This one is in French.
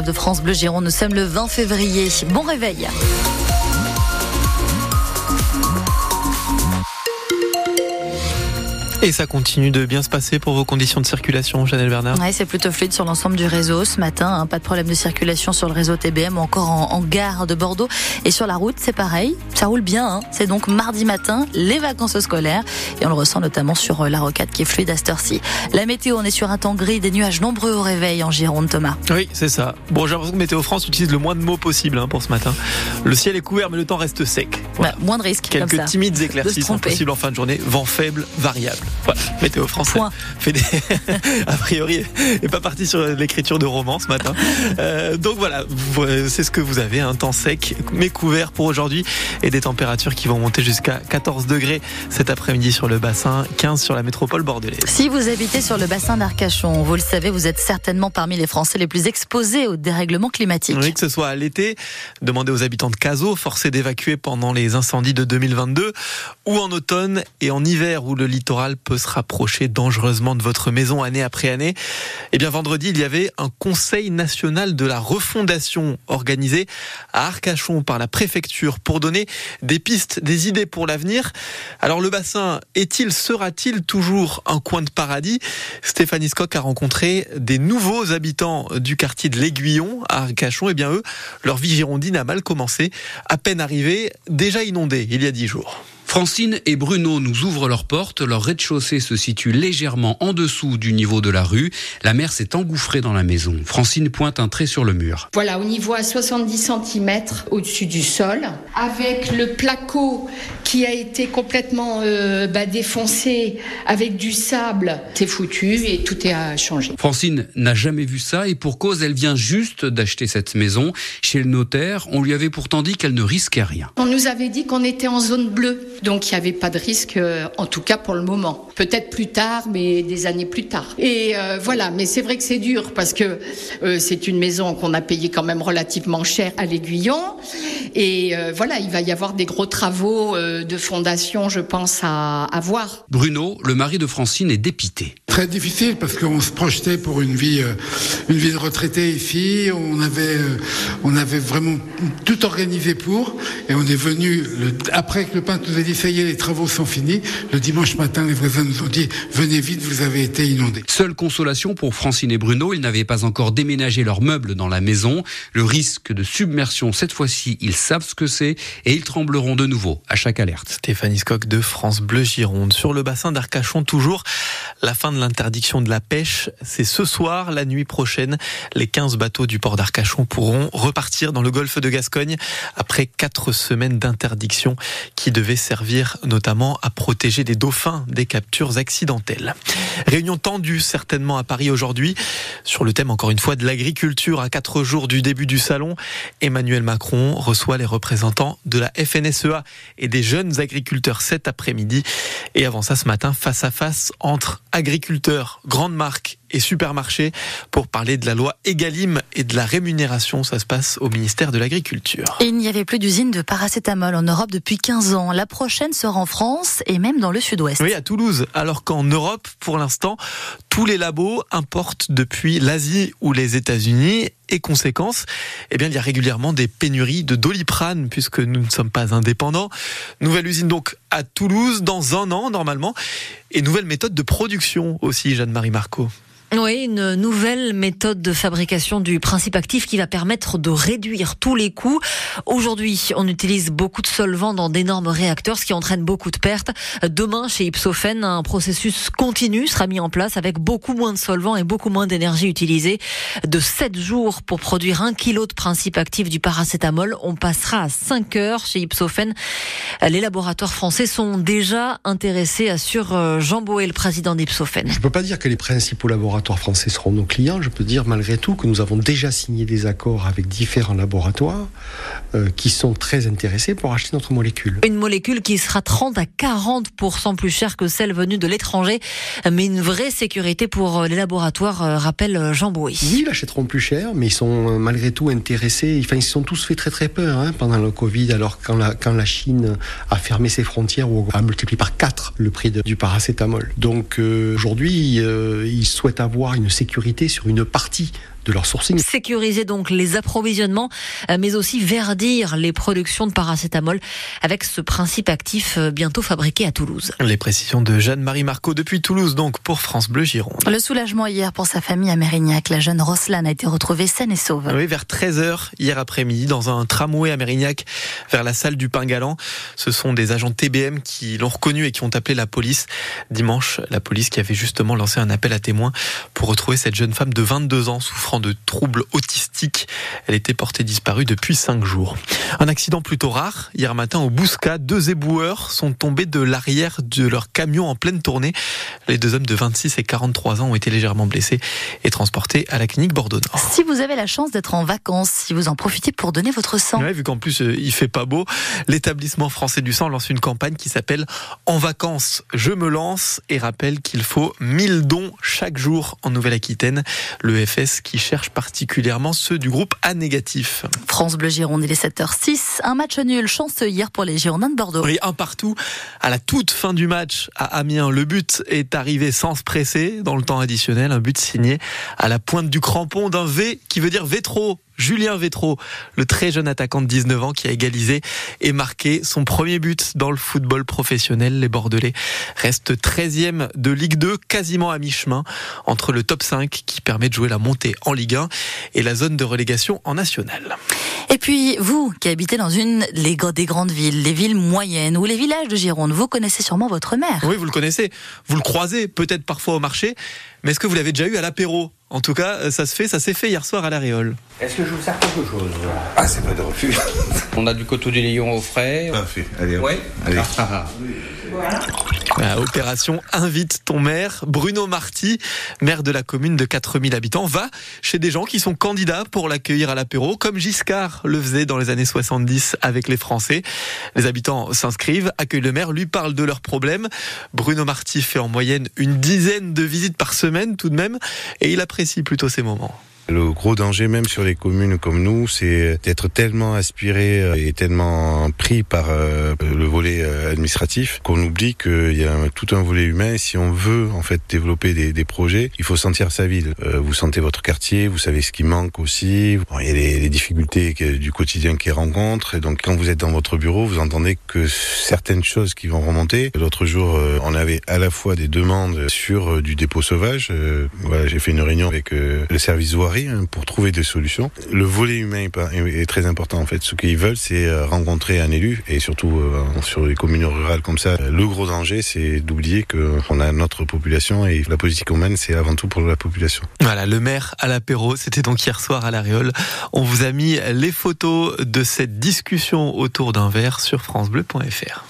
de France Bleu Gironde. Nous sommes le 20 février. Bon réveil. Et ça continue de bien se passer pour vos conditions de circulation, Chanel Bernard Oui, c'est plutôt fluide sur l'ensemble du réseau ce matin. Hein. pas de problème de circulation sur le réseau TBM ou encore en, gare de Bordeaux. Et sur la route, c'est pareil. Ça roule bien. Hein. C'est donc mardi matin, les vacances scolaires. Et on le ressent notamment sur euh, la rocade qui est fluide à cette heure-ci. La météo, on est sur un temps gris, des nuages nombreux au réveil en Gironde, Thomas. Oui, c'est ça. Bon, j'ai l'impression que Météo France utilise le moins de mots possible hein, pour ce matin. Le ciel est couvert, mais le temps reste sec. Bah, moins de risques. Quelques timides éclaircies sont possibles en fin de journée. Vent faible, variable. Voilà, météo français. Fait des... a priori, n'est pas parti sur l'écriture de romans ce matin. Euh, donc voilà, c'est ce que vous avez, un temps sec mais couvert pour aujourd'hui et des températures qui vont monter jusqu'à 14 degrés cet après-midi sur le bassin, 15 sur la métropole bordelaise. Si vous habitez sur le bassin d'Arcachon, vous le savez, vous êtes certainement parmi les Français les plus exposés au dérèglement climatique. Oui, que ce soit à l'été, demandez aux habitants de Cazaux, forcés d'évacuer pendant les incendies de 2022, ou en automne et en hiver où le littoral peut se rapprocher dangereusement de votre maison année après année. Eh bien, vendredi, il y avait un conseil national de la refondation organisé à Arcachon par la préfecture pour donner des pistes, des idées pour l'avenir. Alors, le bassin est-il, sera-t-il toujours un coin de paradis? Stéphanie Scott a rencontré des nouveaux habitants du quartier de l'Aiguillon à Arcachon. Eh bien, eux, leur vie girondine a mal commencé. À peine arrivés, déjà inondés il y a dix jours. Francine et Bruno nous ouvrent leurs portes. Leur rez-de-chaussée se situe légèrement en dessous du niveau de la rue. La mer s'est engouffrée dans la maison. Francine pointe un trait sur le mur. Voilà, au niveau à 70 cm au-dessus du sol, avec le placo qui a été complètement euh, bah, défoncé avec du sable. C'est foutu et tout est à changer. Francine n'a jamais vu ça et pour cause, elle vient juste d'acheter cette maison. Chez le notaire, on lui avait pourtant dit qu'elle ne risquait rien. On nous avait dit qu'on était en zone bleue. Donc il n'y avait pas de risque, euh, en tout cas pour le moment. Peut-être plus tard, mais des années plus tard. Et euh, voilà, mais c'est vrai que c'est dur parce que euh, c'est une maison qu'on a payée quand même relativement cher à l'Aiguillon. Et voilà, il va y avoir des gros travaux de fondation, je pense, à, à voir. Bruno, le mari de Francine, est dépité. Très difficile parce qu'on se projetait pour une vie, une vie de retraité ici. On avait, on avait vraiment tout organisé pour, et on est venu le, après que le peintre nous a dit ça y est, les travaux sont finis. Le dimanche matin, les voisins nous ont dit, venez vite, vous avez été inondés. Seule consolation pour Francine et Bruno, ils n'avaient pas encore déménagé leurs meubles dans la maison. Le risque de submersion, cette fois-ci, ils savent ce que c'est et ils trembleront de nouveau à chaque alerte. Stéphanie Scock de France Bleu Gironde. Sur le bassin d'Arcachon, toujours, la fin de l'interdiction de la pêche, c'est ce soir, la nuit prochaine. Les 15 bateaux du port d'Arcachon pourront repartir dans le golfe de Gascogne après quatre semaines d'interdiction qui devaient servir notamment à protéger des dauphins des captures accidentelles. Réunion tendue certainement à Paris aujourd'hui sur le thème encore une fois de l'agriculture à quatre jours du début du salon. Emmanuel Macron reçoit les représentants de la FNSEA et des jeunes agriculteurs cet après-midi. Et avant ça ce matin, face à face entre agriculteurs, grandes marques et supermarchés pour parler de la loi Egalim et de la rémunération. Ça se passe au ministère de l'Agriculture. Il n'y avait plus d'usine de paracétamol en Europe depuis 15 ans. La prochaine sera en France et même dans le sud-ouest. Oui, à Toulouse. Alors qu'en Europe, pour l'instant, tous les labos importent depuis l'Asie ou les États-Unis et conséquence, eh bien, il y a régulièrement des pénuries de doliprane puisque nous ne sommes pas indépendants. Nouvelle usine donc à Toulouse dans un an normalement et nouvelle méthode de production aussi, Jeanne-Marie Marco. Oui, une nouvelle méthode de fabrication du principe actif qui va permettre de réduire tous les coûts. Aujourd'hui, on utilise beaucoup de solvants dans d'énormes réacteurs, ce qui entraîne beaucoup de pertes. Demain, chez Ipsophène, un processus continu sera mis en place avec beaucoup moins de solvants et beaucoup moins d'énergie utilisée. De 7 jours pour produire un kilo de principe actif du paracétamol, on passera à 5 heures chez Ipsophène. Les laboratoires français sont déjà intéressés, assure euh, Jean Boé, le président d'Ipsophène. Je ne peux pas dire que les principaux laboratoires français seront nos clients, je peux dire malgré tout que nous avons déjà signé des accords avec différents laboratoires euh, qui sont très intéressés pour acheter notre molécule. Une molécule qui sera 30 à 40% plus chère que celle venue de l'étranger, mais une vraie sécurité pour euh, les laboratoires, euh, rappelle Jean Bouy. Oui, ils l'achèteront plus cher, mais ils sont malgré tout intéressés. Enfin, ils se sont tous fait très très peur hein, pendant le Covid, alors quand la, quand la Chine a fermé ses frontières ou a multiplié par 4 le prix du paracétamol. Donc aujourd'hui, ils souhaitent avoir avoir une sécurité sur une partie de leur sourcing. Sécuriser donc les approvisionnements, euh, mais aussi verdir les productions de paracétamol avec ce principe actif euh, bientôt fabriqué à Toulouse. Les précisions de Jeanne-Marie Marco depuis Toulouse, donc pour France Bleu Gironde. Le soulagement hier pour sa famille à Mérignac. La jeune Roslan a été retrouvée saine et sauve. Oui, vers 13h hier après-midi, dans un tramway à Mérignac, vers la salle du Pain Galant. Ce sont des agents TBM qui l'ont reconnu et qui ont appelé la police dimanche. La police qui avait justement lancé un appel à témoins pour retrouver cette jeune femme de 22 ans souffrant de troubles autistiques. Elle était portée disparue depuis 5 jours. Un accident plutôt rare. Hier matin au Bousca, deux éboueurs sont tombés de l'arrière de leur camion en pleine tournée. Les deux hommes de 26 et 43 ans ont été légèrement blessés et transportés à la clinique Bordeaux-Nord. Si vous avez la chance d'être en vacances, si vous en profitez pour donner votre sang. Ouais, vu qu'en plus euh, il fait pas beau, l'établissement français du sang lance une campagne qui s'appelle En vacances, je me lance et rappelle qu'il faut 1000 dons chaque jour en Nouvelle-Aquitaine. Le FS qui cherche particulièrement ceux du groupe A négatif. France Bleu Gironde, il est 7h06. Un match nul chanceux hier pour les Girondins de Bordeaux. Oui, un partout. À la toute fin du match à Amiens, le but est arrivé sans se presser dans le temps additionnel. Un but signé à la pointe du crampon d'un V qui veut dire Vétro. Julien Vétro, le très jeune attaquant de 19 ans qui a égalisé et marqué son premier but dans le football professionnel. Les Bordelais restent 13e de Ligue 2, quasiment à mi-chemin entre le top 5 qui permet de jouer la montée en Ligue 1 et la zone de relégation en nationale. Et puis, vous qui habitez dans une des grandes villes, les villes moyennes ou les villages de Gironde, vous connaissez sûrement votre mère. Oui, vous le connaissez. Vous le croisez peut-être parfois au marché, mais est-ce que vous l'avez déjà eu à l'apéro? En tout cas, ça se fait, ça s'est fait hier soir à la Réole. Est-ce que je vous sers quelque chose Ah, c'est pas de refus. On a du coteau du lion au frais. Parfait. Allez, hop. Ouais. Allez. Ah, ah. Voilà, opération Invite ton maire. Bruno Marty, maire de la commune de 4000 habitants, va chez des gens qui sont candidats pour l'accueillir à l'apéro, comme Giscard le faisait dans les années 70 avec les Français. Les habitants s'inscrivent, accueillent le maire, lui parle de leurs problèmes. Bruno Marty fait en moyenne une dizaine de visites par semaine tout de même, et il apprécie plutôt ces moments. Le gros danger, même sur les communes comme nous, c'est d'être tellement aspiré euh, et tellement pris par euh, le volet euh, administratif qu'on oublie qu'il y a tout un volet humain. Si on veut en fait développer des, projets, il faut sentir sa ville. Vous sentez votre quartier, vous savez ce qui manque aussi. Bon, il y a les, difficultés du quotidien qu'ils rencontrent. Et donc quand vous êtes dans votre bureau, vous entendez que certaines choses qui vont remonter. L'autre jour, on avait à la fois des demandes sur du dépôt sauvage. Voilà, j'ai fait une réunion avec le service hein, pour trouver des solutions. Le volet humain est, très important en fait. Ce qu'ils veulent, c'est euh, rencontrer un élu et surtout euh, sur les communes rurales comme ça. Le gros danger, c'est d'oublier qu'on a notre population et la politique mène, c'est avant tout pour la population. Voilà, le maire à l'apéro, c'était donc hier soir à la Réole. On vous a mis les photos de cette discussion autour d'un verre sur francebleu.fr.